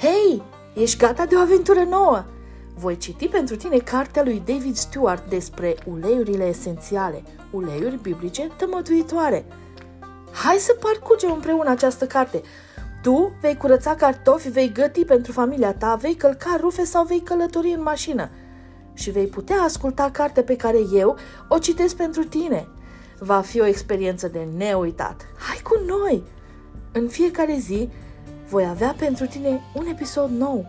Hei, ești gata de o aventură nouă? Voi citi pentru tine cartea lui David Stewart despre uleiurile esențiale, uleiuri biblice tămăduitoare. Hai să parcurgem împreună această carte. Tu vei curăța cartofi, vei găti pentru familia ta, vei călca rufe sau vei călători în mașină și vei putea asculta cartea pe care eu o citesc pentru tine. Va fi o experiență de neuitat. Hai cu noi! În fiecare zi voi avea pentru tine un episod nou